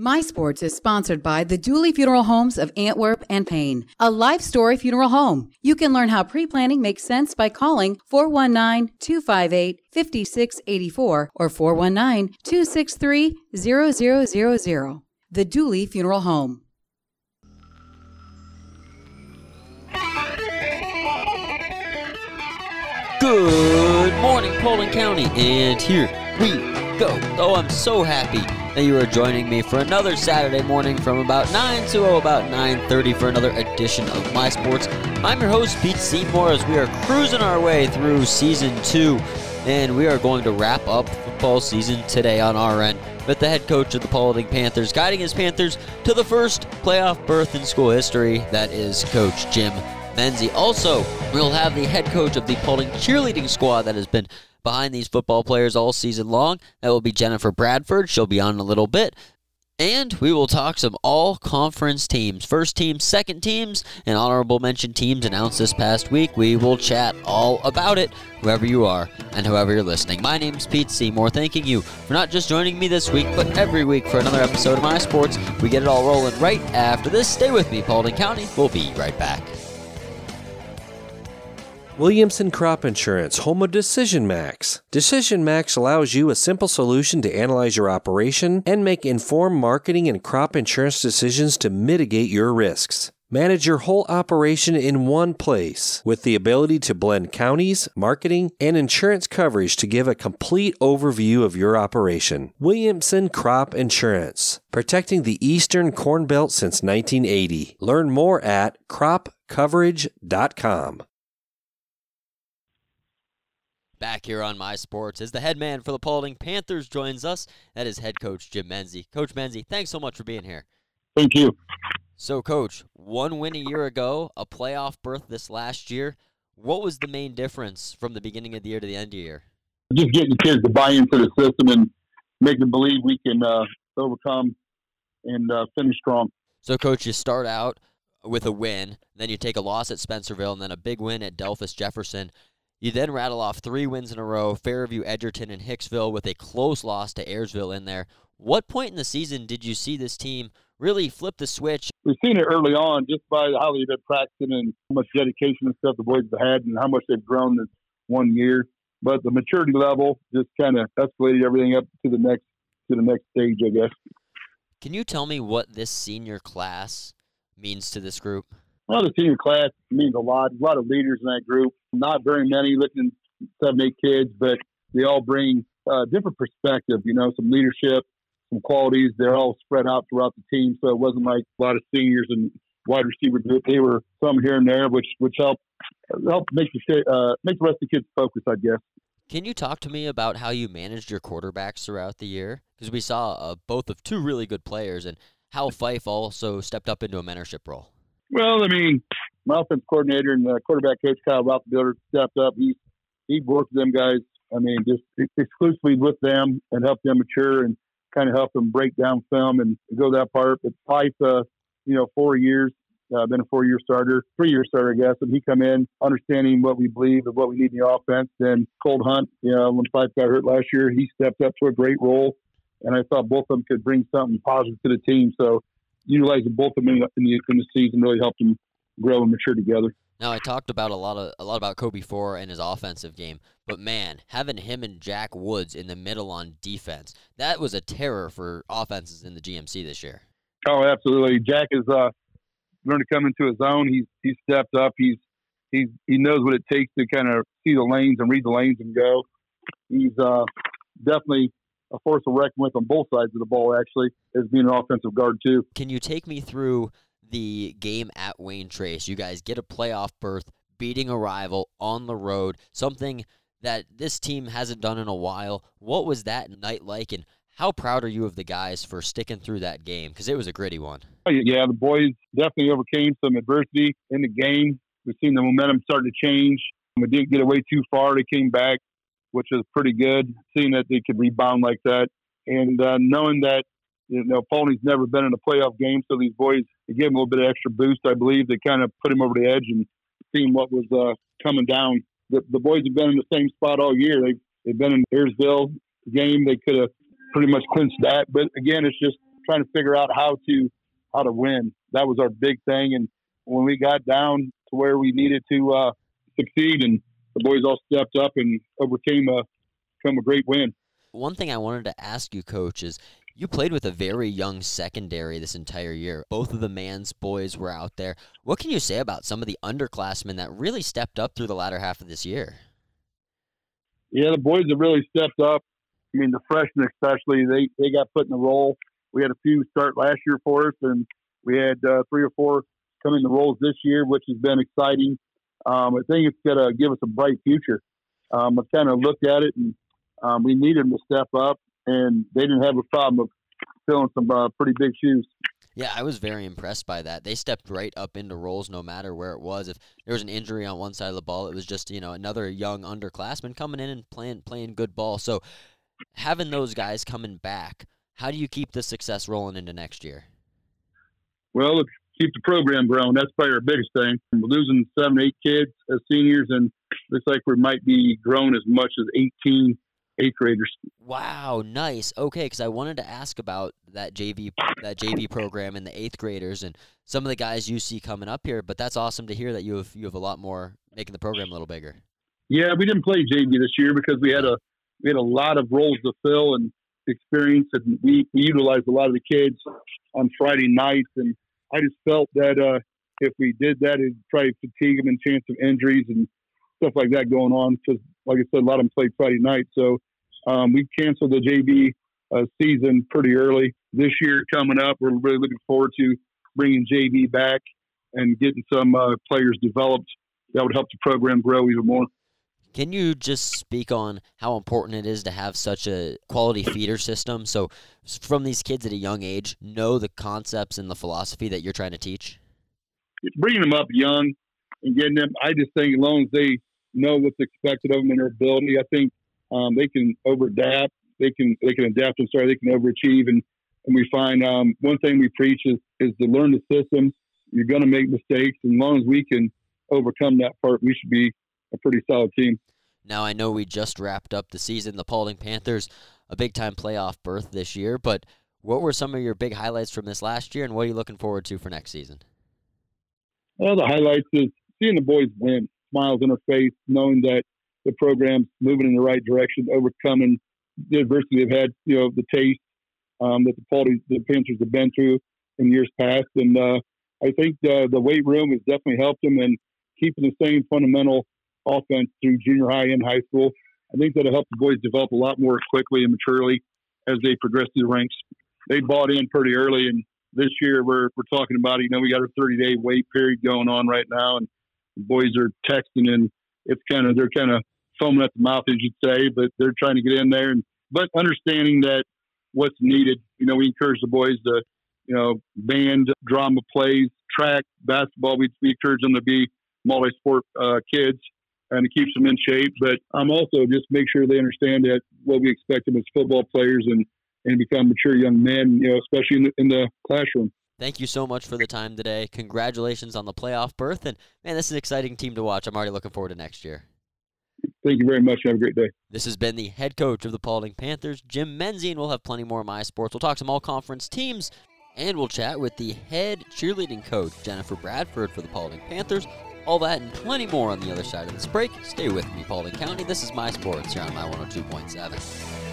My Sports is sponsored by the Dooley Funeral Homes of Antwerp and Payne, a life story funeral home. You can learn how pre planning makes sense by calling 419 258 5684 or 419 263 0000. The Dooley Funeral Home. Good morning, Paulding County, and here we go. Oh, I'm so happy that you are joining me for another Saturday morning from about 9 to oh, about 9.30 for another edition of My Sports. I'm your host, Pete Seymour, as we are cruising our way through Season 2, and we are going to wrap up football season today on our end with the head coach of the Paulding Panthers, guiding his Panthers to the first playoff berth in school history. That is Coach Jim Menzie. Also, we'll have the head coach of the Paulding cheerleading squad that has been behind these football players all season long. That will be Jennifer Bradford. She'll be on in a little bit. And we will talk some all conference teams, first teams, second teams, and honorable mention teams announced this past week. We will chat all about it, whoever you are and whoever you're listening. My name's Pete Seymour, thanking you for not just joining me this week, but every week for another episode of My Sports. We get it all rolling right after this. Stay with me, Paulding County. We'll be right back. Williamson Crop Insurance, home of Decision Max. Decision Max allows you a simple solution to analyze your operation and make informed marketing and crop insurance decisions to mitigate your risks. Manage your whole operation in one place with the ability to blend counties, marketing, and insurance coverage to give a complete overview of your operation. Williamson Crop Insurance, protecting the Eastern Corn Belt since 1980. Learn more at cropcoverage.com. Back here on My Sports as the head man for the Paulding Panthers joins us. That is head coach Jim Menzie. Coach Menzie, thanks so much for being here. Thank you. So, coach, one win a year ago, a playoff berth this last year. What was the main difference from the beginning of the year to the end of the year? Just getting the kids to buy into the system and make them believe we can uh, overcome and uh, finish strong. So, coach, you start out with a win, then you take a loss at Spencerville, and then a big win at Delphos Jefferson. You then rattle off three wins in a row Fairview, Edgerton, and Hicksville with a close loss to Ayersville in there. What point in the season did you see this team really flip the switch? We've seen it early on just by how they've been practicing and how much dedication and stuff the boys have had and how much they've grown this one year. But the maturity level just kind of escalated everything up to the next to the next stage, I guess. Can you tell me what this senior class means to this group? Well, the senior class means a lot. A lot of leaders in that group. Not very many, looking seven, eight kids, but they all bring a different perspective. You know, some leadership, some qualities. They're all spread out throughout the team, so it wasn't like a lot of seniors and wide receiver group. They were some here and there, which which helped help make the uh, make the rest of the kids focus, I guess. Can you talk to me about how you managed your quarterbacks throughout the year? Because we saw uh, both of two really good players, and how Fife also stepped up into a mentorship role. Well, I mean, my offense coordinator and the quarterback coach Kyle Rothbuilder stepped up. He he worked with them guys. I mean, just exclusively with them and helped them mature and kind of help them break down film and go that part. But Fife, uh, you know, four years, uh, been a four-year starter, three-year starter, I guess. And he come in understanding what we believe and what we need in the offense. Then Cold Hunt, you know, when Fife got hurt last year, he stepped up to a great role, and I thought both of them could bring something positive to the team. So utilizing both of them in the, in the season really helped them grow and mature together. Now I talked about a lot of a lot about Kobe Four and his offensive game, but man, having him and Jack Woods in the middle on defense, that was a terror for offenses in the GMC this year. Oh, absolutely. Jack is uh learned to come into his own. He's he's stepped up. He's he's he knows what it takes to kind of see the lanes and read the lanes and go. He's uh definitely a force to reckon with on both sides of the ball, actually, as being an offensive guard, too. Can you take me through the game at Wayne Trace? You guys get a playoff berth, beating a rival on the road, something that this team hasn't done in a while. What was that night like, and how proud are you of the guys for sticking through that game? Because it was a gritty one. Oh, yeah, the boys definitely overcame some adversity in the game. We've seen the momentum start to change. We didn't get away too far. They came back which is pretty good. Seeing that they could rebound like that, and uh, knowing that you know Paulding's never been in a playoff game, so these boys they gave him a little bit of extra boost. I believe they kind of put him over the edge and seeing what was uh, coming down. The, the boys have been in the same spot all year. They've they've been in Ayersville game. They could have pretty much clinched that, but again, it's just trying to figure out how to how to win. That was our big thing. And when we got down to where we needed to uh, succeed, and the boys all stepped up and overcame a become a great win. One thing I wanted to ask you, coach, is you played with a very young secondary this entire year. Both of the man's boys were out there. What can you say about some of the underclassmen that really stepped up through the latter half of this year? Yeah, the boys have really stepped up. I mean, the freshmen especially, they, they got put in the role. We had a few start last year for us, and we had uh, three or four come in the roles this year, which has been exciting. Um, I think it's going to give us a bright future. Um, I've kind of looked at it, and um, we needed them to step up, and they didn't have a problem of filling some uh, pretty big shoes. Yeah, I was very impressed by that. They stepped right up into roles no matter where it was. If there was an injury on one side of the ball, it was just, you know, another young underclassman coming in and playing playing good ball. So having those guys coming back, how do you keep the success rolling into next year? Well, keep the program growing. That's probably our biggest thing. We're losing seven, eight kids as seniors, and looks like we might be growing as much as 18 eighth graders. Wow, nice. Okay, because I wanted to ask about that JV that JV program and the eighth graders and some of the guys you see coming up here. But that's awesome to hear that you have you have a lot more making the program a little bigger. Yeah, we didn't play JV this year because we had a we had a lot of roles to fill and experience, and we, we utilized a lot of the kids on Friday nights. And I just felt that uh, if we did that, it'd probably fatigue them and chance of injuries and stuff like that going on. Because, like I said, a lot of them played Friday night, so um, we canceled the JV uh, season pretty early. This year coming up, we're really looking forward to bringing JV back and getting some uh, players developed that would help the program grow even more. Can you just speak on how important it is to have such a quality feeder system? So, from these kids at a young age, know the concepts and the philosophy that you're trying to teach. It's bringing them up young and getting them. I just think as long as they know what's expected of them and their ability, I think um, they can over adapt. They can they can adapt. I'm sorry, they can overachieve. And and we find um, one thing we preach is is to learn the system. You're going to make mistakes, and as long as we can overcome that part, we should be a pretty solid team. Now I know we just wrapped up the season. The Paulding Panthers, a big time playoff berth this year, but what were some of your big highlights from this last year, and what are you looking forward to for next season? Well, the highlights is seeing the boys win, smiles on their face, knowing that the program's moving in the right direction, overcoming the adversity they've had, you know, the taste um, that the quality the Panthers have been through in years past. And uh, I think the, the weight room has definitely helped them and keeping the same fundamental offense through junior high and high school. I think that'll help the boys develop a lot more quickly and maturely as they progress through the ranks. They bought in pretty early, and this year we're we're talking about you know we got a 30 day wait period going on right now, and the boys are texting and it's kind of they're kind of foaming at the mouth, as you'd say, but they're trying to get in there and but understanding that what's needed. You know, we encourage the boys to, you know, band, drama plays, track, basketball. We, we encourage them to be multi-sport uh, kids and it keeps them in shape. But I'm also just make sure they understand that what we expect them as football players and and become mature young men. You know, especially in the, in the classroom. Thank you so much for the time today. Congratulations on the playoff berth, and man, this is an exciting team to watch. I'm already looking forward to next year. Thank you very much. Have a great day. This has been the head coach of the Paulding Panthers, Jim Menzie, and we'll have plenty more of my sports. We'll talk some all conference teams, and we'll chat with the head cheerleading coach, Jennifer Bradford, for the Paulding Panthers. All that and plenty more on the other side of this break. Stay with me, Paulding County. This is my sports here on my 102.7.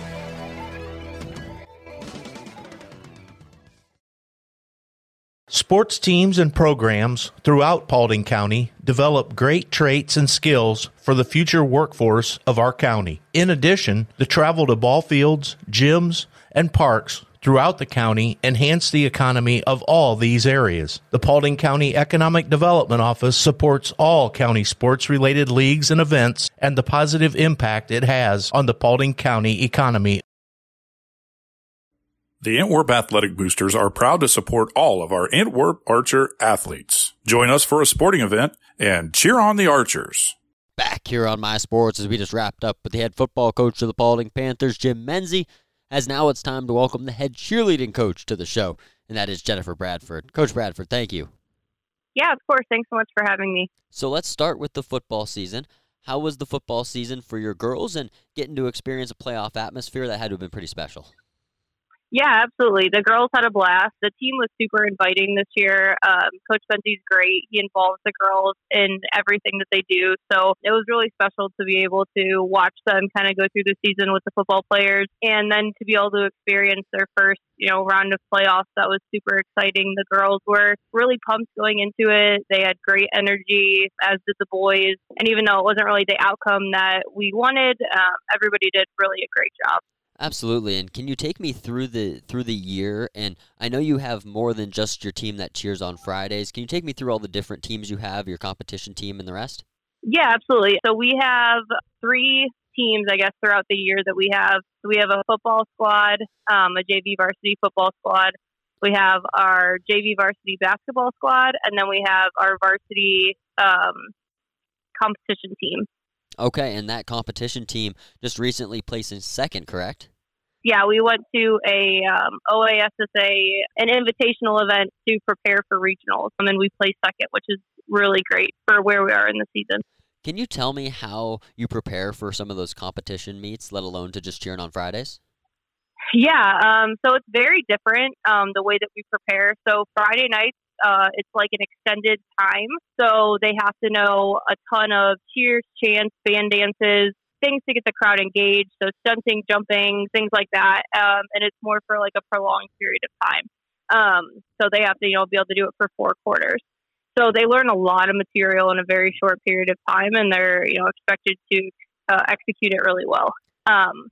Sports teams and programs throughout Paulding County develop great traits and skills for the future workforce of our county. In addition, the travel to ball fields, gyms, and parks throughout the county enhance the economy of all these areas. The Paulding County Economic Development Office supports all county sports related leagues and events and the positive impact it has on the Paulding County economy. The Antwerp Athletic Boosters are proud to support all of our Antwerp Archer athletes. Join us for a sporting event and cheer on the Archers. Back here on My Sports as we just wrapped up with the head football coach of the Paulding Panthers, Jim Menzie, as now it's time to welcome the head cheerleading coach to the show, and that is Jennifer Bradford. Coach Bradford, thank you. Yeah, of course. Thanks so much for having me. So let's start with the football season. How was the football season for your girls and getting to experience a playoff atmosphere that had to have been pretty special? Yeah, absolutely. The girls had a blast. The team was super inviting this year. Um, Coach Menzie's great. He involves the girls in everything that they do. So it was really special to be able to watch them kind of go through the season with the football players and then to be able to experience their first, you know, round of playoffs. That was super exciting. The girls were really pumped going into it. They had great energy, as did the boys. And even though it wasn't really the outcome that we wanted, um, everybody did really a great job. Absolutely. And can you take me through the through the year? And I know you have more than just your team that cheers on Fridays. Can you take me through all the different teams you have, your competition team and the rest? Yeah, absolutely. So we have three teams, I guess, throughout the year that we have. We have a football squad, um, a JV varsity football squad. We have our JV varsity basketball squad, and then we have our varsity um, competition team. Okay, and that competition team just recently placed in second, correct? Yeah, we went to a um, OASSA, an invitational event to prepare for regionals, and then we placed second, which is really great for where we are in the season. Can you tell me how you prepare for some of those competition meets, let alone to just cheering on Fridays? Yeah, um, so it's very different um, the way that we prepare. So Friday nights uh, it's like an extended time. So they have to know a ton of cheers, chants, band dances, things to get the crowd engaged. So stunting, jumping, things like that. Um, and it's more for like a prolonged period of time. Um, so they have to, you know, be able to do it for four quarters. So they learn a lot of material in a very short period of time, and they're, you know, expected to uh, execute it really well. Um,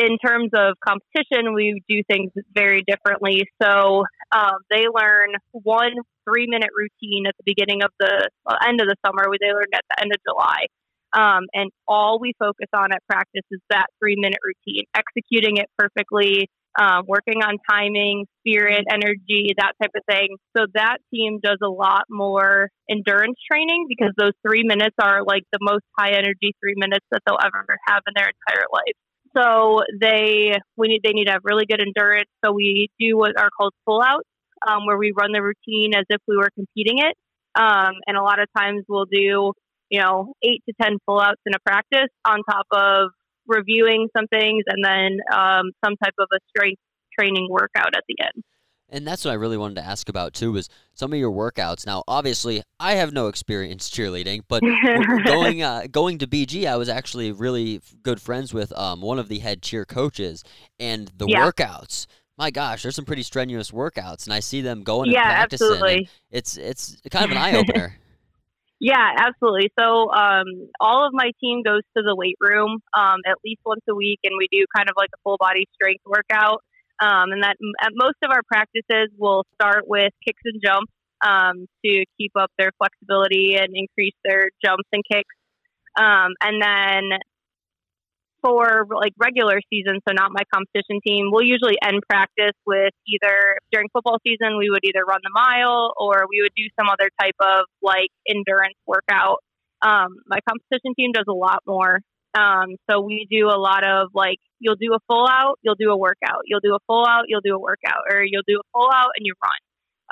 in terms of competition, we do things very differently. So um, they learn one three minute routine at the beginning of the well, end of the summer. They learn at the end of July. Um, and all we focus on at practice is that three minute routine, executing it perfectly, um, working on timing, spirit, energy, that type of thing. So that team does a lot more endurance training because those three minutes are like the most high energy three minutes that they'll ever have in their entire life. So they we need they need to have really good endurance. So we do what are called pull outs, um, where we run the routine as if we were competing it. Um, and a lot of times we'll do you know eight to ten pull outs in a practice on top of reviewing some things and then um, some type of a strength training workout at the end. And that's what I really wanted to ask about too was some of your workouts. Now, obviously, I have no experience cheerleading, but going uh, going to BG, I was actually really good friends with um, one of the head cheer coaches, and the yeah. workouts. My gosh, there's some pretty strenuous workouts, and I see them going yeah, and practicing. Absolutely. It's it's kind of an eye opener. Yeah, absolutely. So um, all of my team goes to the weight room um, at least once a week, and we do kind of like a full body strength workout. Um, and that at most of our practices will start with kicks and jumps um, to keep up their flexibility and increase their jumps and kicks. Um, and then for like regular season, so not my competition team, we'll usually end practice with either during football season, we would either run the mile or we would do some other type of like endurance workout. Um, my competition team does a lot more. Um, so we do a lot of like, you'll do a full out, you'll do a workout, you'll do a full out, you'll do a workout, or you'll do a full out and you run.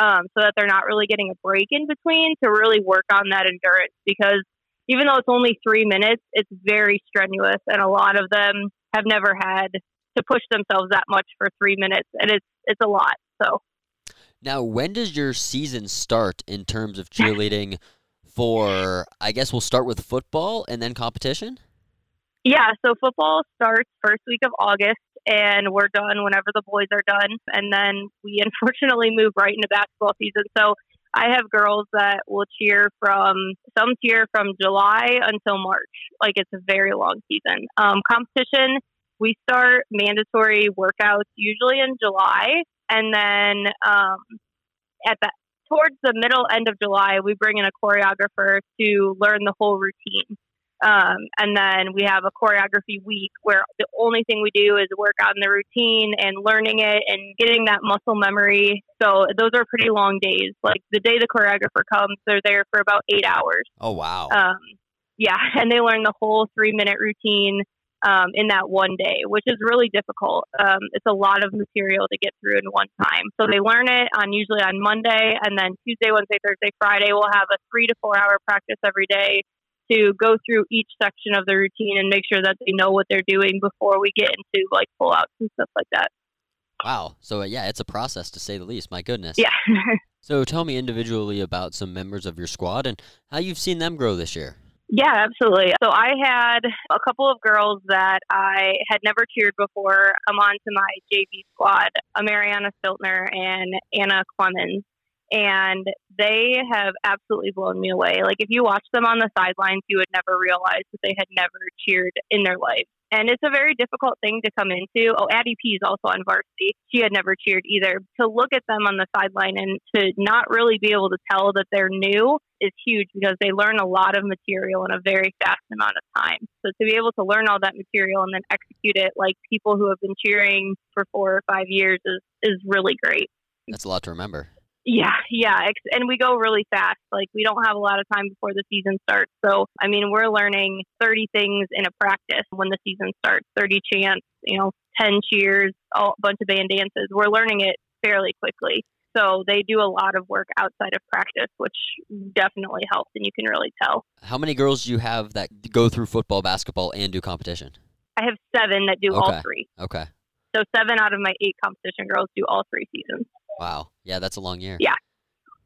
Um, so that they're not really getting a break in between to really work on that endurance because even though it's only three minutes, it's very strenuous and a lot of them have never had to push themselves that much for three minutes and it's, it's a lot. So now when does your season start in terms of cheerleading for, I guess we'll start with football and then competition? Yeah, so football starts first week of August, and we're done whenever the boys are done. And then we unfortunately move right into basketball season. So I have girls that will cheer from some cheer from July until March. Like it's a very long season. Um, competition, we start mandatory workouts usually in July, and then um, at the towards the middle end of July, we bring in a choreographer to learn the whole routine. Um, and then we have a choreography week where the only thing we do is work on the routine and learning it and getting that muscle memory. So those are pretty long days. Like the day the choreographer comes, they're there for about eight hours. Oh, wow. Um, yeah. And they learn the whole three minute routine um, in that one day, which is really difficult. Um, it's a lot of material to get through in one time. So they learn it on usually on Monday, and then Tuesday, Wednesday, Thursday, Friday, we'll have a three to four hour practice every day to go through each section of the routine and make sure that they know what they're doing before we get into like pull outs and stuff like that. Wow. So uh, yeah, it's a process to say the least. My goodness. Yeah. So tell me individually about some members of your squad and how you've seen them grow this year. Yeah, absolutely. So I had a couple of girls that I had never cheered before come on to my JV squad, Mariana Stiltner and Anna Clemens. And they have absolutely blown me away. Like, if you watch them on the sidelines, you would never realize that they had never cheered in their life. And it's a very difficult thing to come into. Oh, Addie P is also on varsity. She had never cheered either. To look at them on the sideline and to not really be able to tell that they're new is huge because they learn a lot of material in a very fast amount of time. So to be able to learn all that material and then execute it like people who have been cheering for four or five years is, is really great. That's a lot to remember. Yeah, yeah, and we go really fast. Like we don't have a lot of time before the season starts. So, I mean, we're learning 30 things in a practice when the season starts. 30 chants, you know, 10 cheers, a bunch of band dances. We're learning it fairly quickly. So they do a lot of work outside of practice, which definitely helps, and you can really tell. How many girls do you have that go through football, basketball, and do competition? I have seven that do Okay. all three. Okay. So seven out of my eight competition girls do all three seasons. Wow. Yeah, that's a long year. Yeah.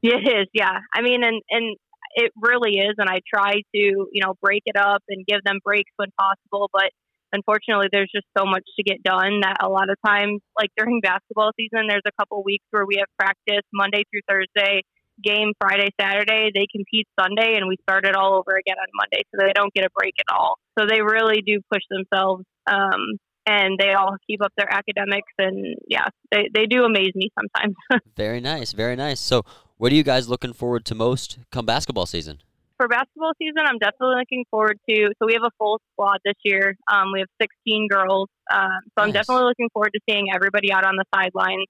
It is, yeah. I mean, and and it really is. And I try to, you know, break it up and give them breaks when possible. But unfortunately, there's just so much to get done that a lot of times, like during basketball season, there's a couple weeks where we have practice Monday through Thursday, game Friday, Saturday. They compete Sunday, and we start it all over again on Monday, so they don't get a break at all. So they really do push themselves. Um, and they all keep up their academics, and yeah, they, they do amaze me sometimes. Very nice. Very nice. So, what are you guys looking forward to most come basketball season? for basketball season, I'm definitely looking forward to. So we have a full squad this year. Um, we have 16 girls. Um, so I'm definitely looking forward to seeing everybody out on the sidelines.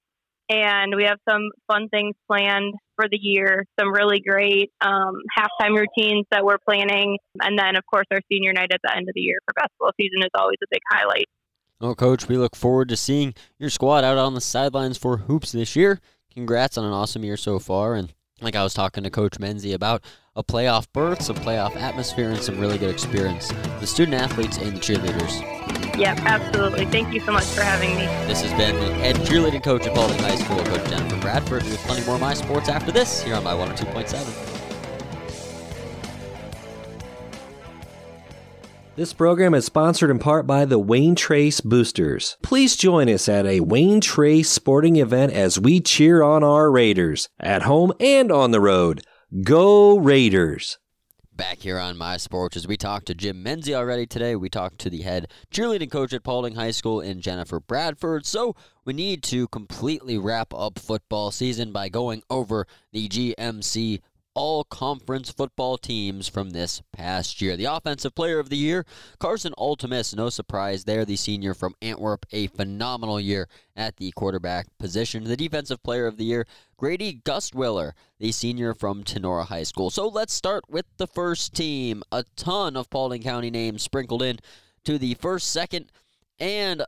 And we have some fun things planned for the year. Some really great um, halftime routines that we're planning, and then of course our senior night at the end of the year for basketball season is always a big highlight. Oh, coach, we look forward to seeing your squad out on the sidelines for hoops this year. Congrats on an awesome year so far. And like I was talking to Coach Menzie about a playoff berth, some playoff atmosphere, and some really good experience. The student athletes and the cheerleaders. Yep, absolutely. Thank you so much for having me. This has been the head cheerleading coach at Paulding High School, Coach Jennifer Bradford, with plenty more of my sports after this here on my 102.7. This program is sponsored in part by the Wayne Trace Boosters. Please join us at a Wayne Trace sporting event as we cheer on our Raiders, at home and on the road. Go Raiders! Back here on My Sports, as we talked to Jim Menzie already today, we talked to the head cheerleading coach at Paulding High School in Jennifer Bradford. So we need to completely wrap up football season by going over the GMC all conference football teams from this past year. The offensive player of the year, Carson Ultimus, no surprise there, the senior from Antwerp, a phenomenal year at the quarterback position. The defensive player of the year, Grady Gustwiller, the senior from Tinora High School. So let's start with the first team. A ton of Paulding County names sprinkled in to the first, second, and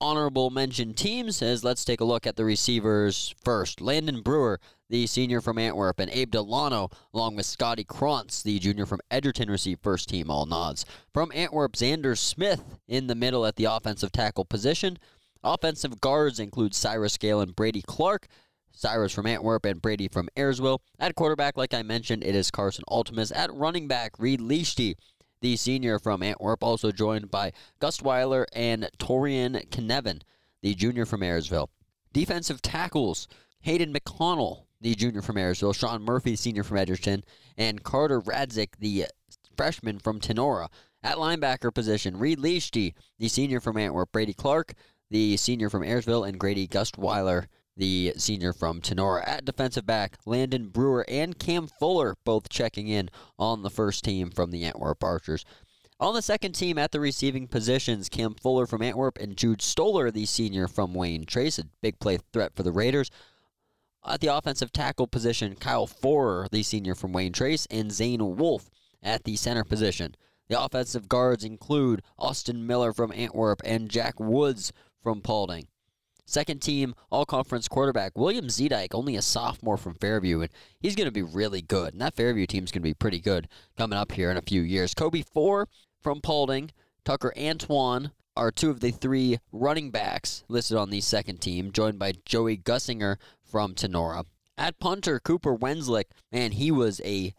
honorable mention teams as let's take a look at the receivers first. Landon Brewer, the senior from Antwerp, and Abe Delano, along with Scotty Krantz, the junior from Edgerton, received first team all nods. From Antwerp, Xander Smith in the middle at the offensive tackle position. Offensive guards include Cyrus Gale and Brady Clark. Cyrus from Antwerp and Brady from Ayersville. At quarterback, like I mentioned, it is Carson Ultimus. At running back, Reed Leashty, the senior from Antwerp, also joined by Gustweiler and Torian Knevin, the junior from Ayersville. Defensive tackles, Hayden McConnell, the junior from Ayersville, Sean Murphy, senior from Edgerton, and Carter Radzik, the freshman from Tinora. At linebacker position, Reed Leashty, the senior from Antwerp, Brady Clark, the senior from Ayersville, and Grady Gustweiler, the senior from Tinora. At defensive back, Landon Brewer and Cam Fuller both checking in on the first team from the Antwerp Archers. On the second team at the receiving positions, Cam Fuller from Antwerp and Jude Stoller, the senior from Wayne Trace, a big play threat for the Raiders. At the offensive tackle position, Kyle Forer, the senior from Wayne Trace, and Zane Wolf at the center position. The offensive guards include Austin Miller from Antwerp and Jack Woods from Paulding. Second team all conference quarterback William Zedike, only a sophomore from Fairview, and he's going to be really good. And that Fairview team's going to be pretty good coming up here in a few years. Kobe Four from Paulding, Tucker Antoine, are two of the three running backs listed on the second team, joined by Joey Gussinger from Tinora. At punter, Cooper Wenslick, man, he was a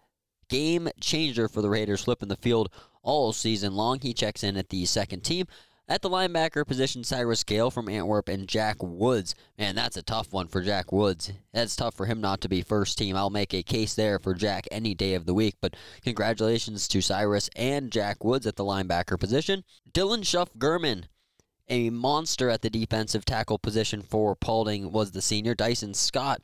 game changer for the Raiders, flipping the field all season long. He checks in at the second team. At the linebacker position, Cyrus Gale from Antwerp and Jack Woods. Man, that's a tough one for Jack Woods. That's tough for him not to be first team. I'll make a case there for Jack any day of the week, but congratulations to Cyrus and Jack Woods at the linebacker position. Dylan Schuff Gurman, a monster at the defensive tackle position for Paulding, was the senior. Dyson Scott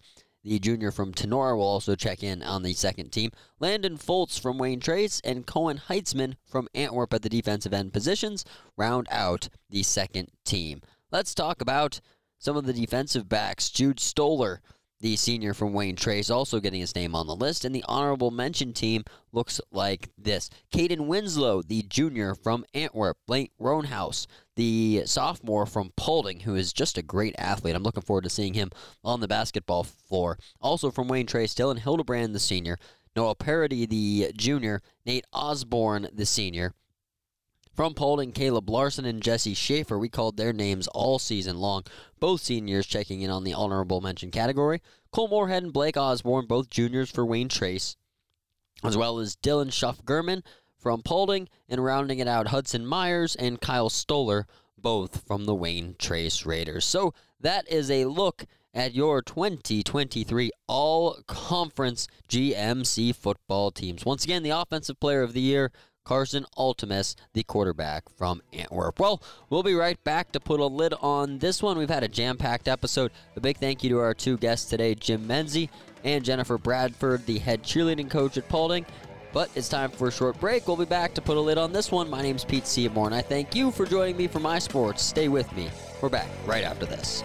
the junior from Tinora will also check in on the second team. Landon Foltz from Wayne Trace and Cohen Heitzman from Antwerp at the defensive end positions round out the second team. Let's talk about some of the defensive backs. Jude Stoller the senior from Wayne Trace also getting his name on the list. And the honorable mention team looks like this Caden Winslow, the junior from Antwerp. Blake Roanhouse, the sophomore from Paulding, who is just a great athlete. I'm looking forward to seeing him on the basketball floor. Also from Wayne Trace, Dylan Hildebrand, the senior. Noah Parody, the junior. Nate Osborne, the senior. From Paulding, Caleb Larson and Jesse Schaefer, we called their names all season long. Both seniors checking in on the honorable mention category. Cole Moorhead and Blake Osborne, both juniors for Wayne Trace, as well as Dylan Schuff Gurman from Paulding, and rounding it out, Hudson Myers and Kyle Stoller, both from the Wayne Trace Raiders. So that is a look at your 2023 All Conference GMC football teams. Once again, the Offensive Player of the Year Carson Ultimus, the quarterback from Antwerp. Well, we'll be right back to put a lid on this one. We've had a jam packed episode. A big thank you to our two guests today, Jim Menzie and Jennifer Bradford, the head cheerleading coach at Paulding. But it's time for a short break. We'll be back to put a lid on this one. My name's Pete Seymour, and I thank you for joining me for my sports. Stay with me. We're back right after this.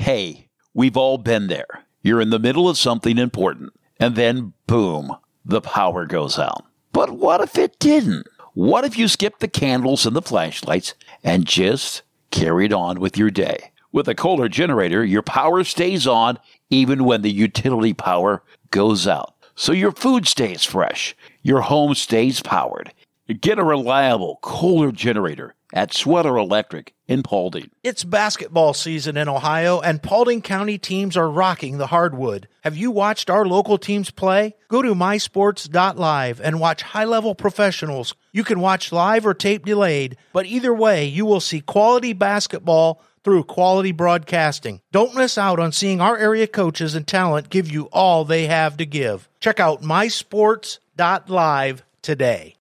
Hey, we've all been there. You're in the middle of something important, and then boom, the power goes out. But what if it didn't? What if you skipped the candles and the flashlights and just carried on with your day? With a Kohler generator, your power stays on even when the utility power goes out. So your food stays fresh, your home stays powered. Get a reliable Kohler generator at Schweller Electric in Paulding. It's basketball season in Ohio, and Paulding County teams are rocking the hardwood. Have you watched our local teams play? Go to mysports.live and watch high level professionals. You can watch live or tape delayed, but either way, you will see quality basketball through quality broadcasting. Don't miss out on seeing our area coaches and talent give you all they have to give. Check out mysports.live today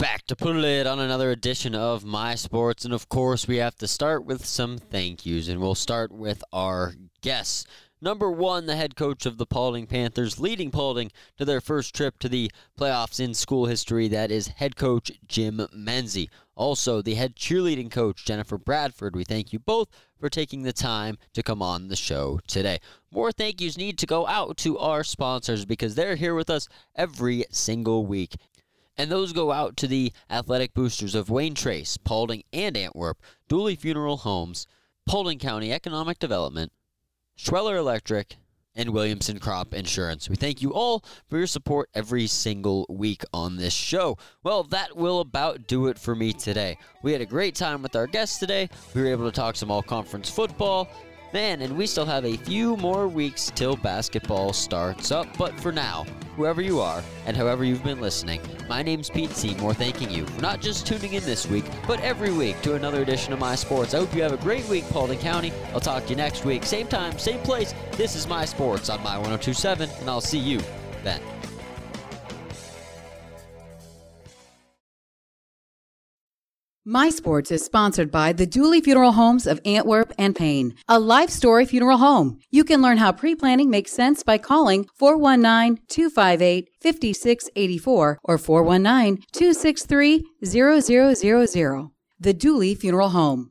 back to put lid on another edition of My Sports. And of course, we have to start with some thank yous. And we'll start with our guests. Number one, the head coach of the Paulding Panthers, leading Paulding to their first trip to the playoffs in school history. That is head coach Jim Menzie. Also, the head cheerleading coach, Jennifer Bradford. We thank you both for taking the time to come on the show today. More thank yous need to go out to our sponsors because they're here with us every single week. And those go out to the athletic boosters of Wayne Trace, Paulding, and Antwerp, Dooley Funeral Homes, Paulding County Economic Development, Schweller Electric, and Williamson Crop Insurance. We thank you all for your support every single week on this show. Well, that will about do it for me today. We had a great time with our guests today. We were able to talk some all conference football, Man, and we still have a few more weeks till basketball starts up. But for now, whoever you are and however you've been listening, my name's Pete Seymour, thanking you for not just tuning in this week, but every week to another edition of My Sports. I hope you have a great week, Paulding County. I'll talk to you next week. Same time, same place. This is My Sports on My 1027, and I'll see you then. My Sports is sponsored by the Dooley Funeral Homes of Antwerp and Payne, a life story funeral home. You can learn how pre planning makes sense by calling 419 258 5684 or 419 263 0000. The Dooley Funeral Home.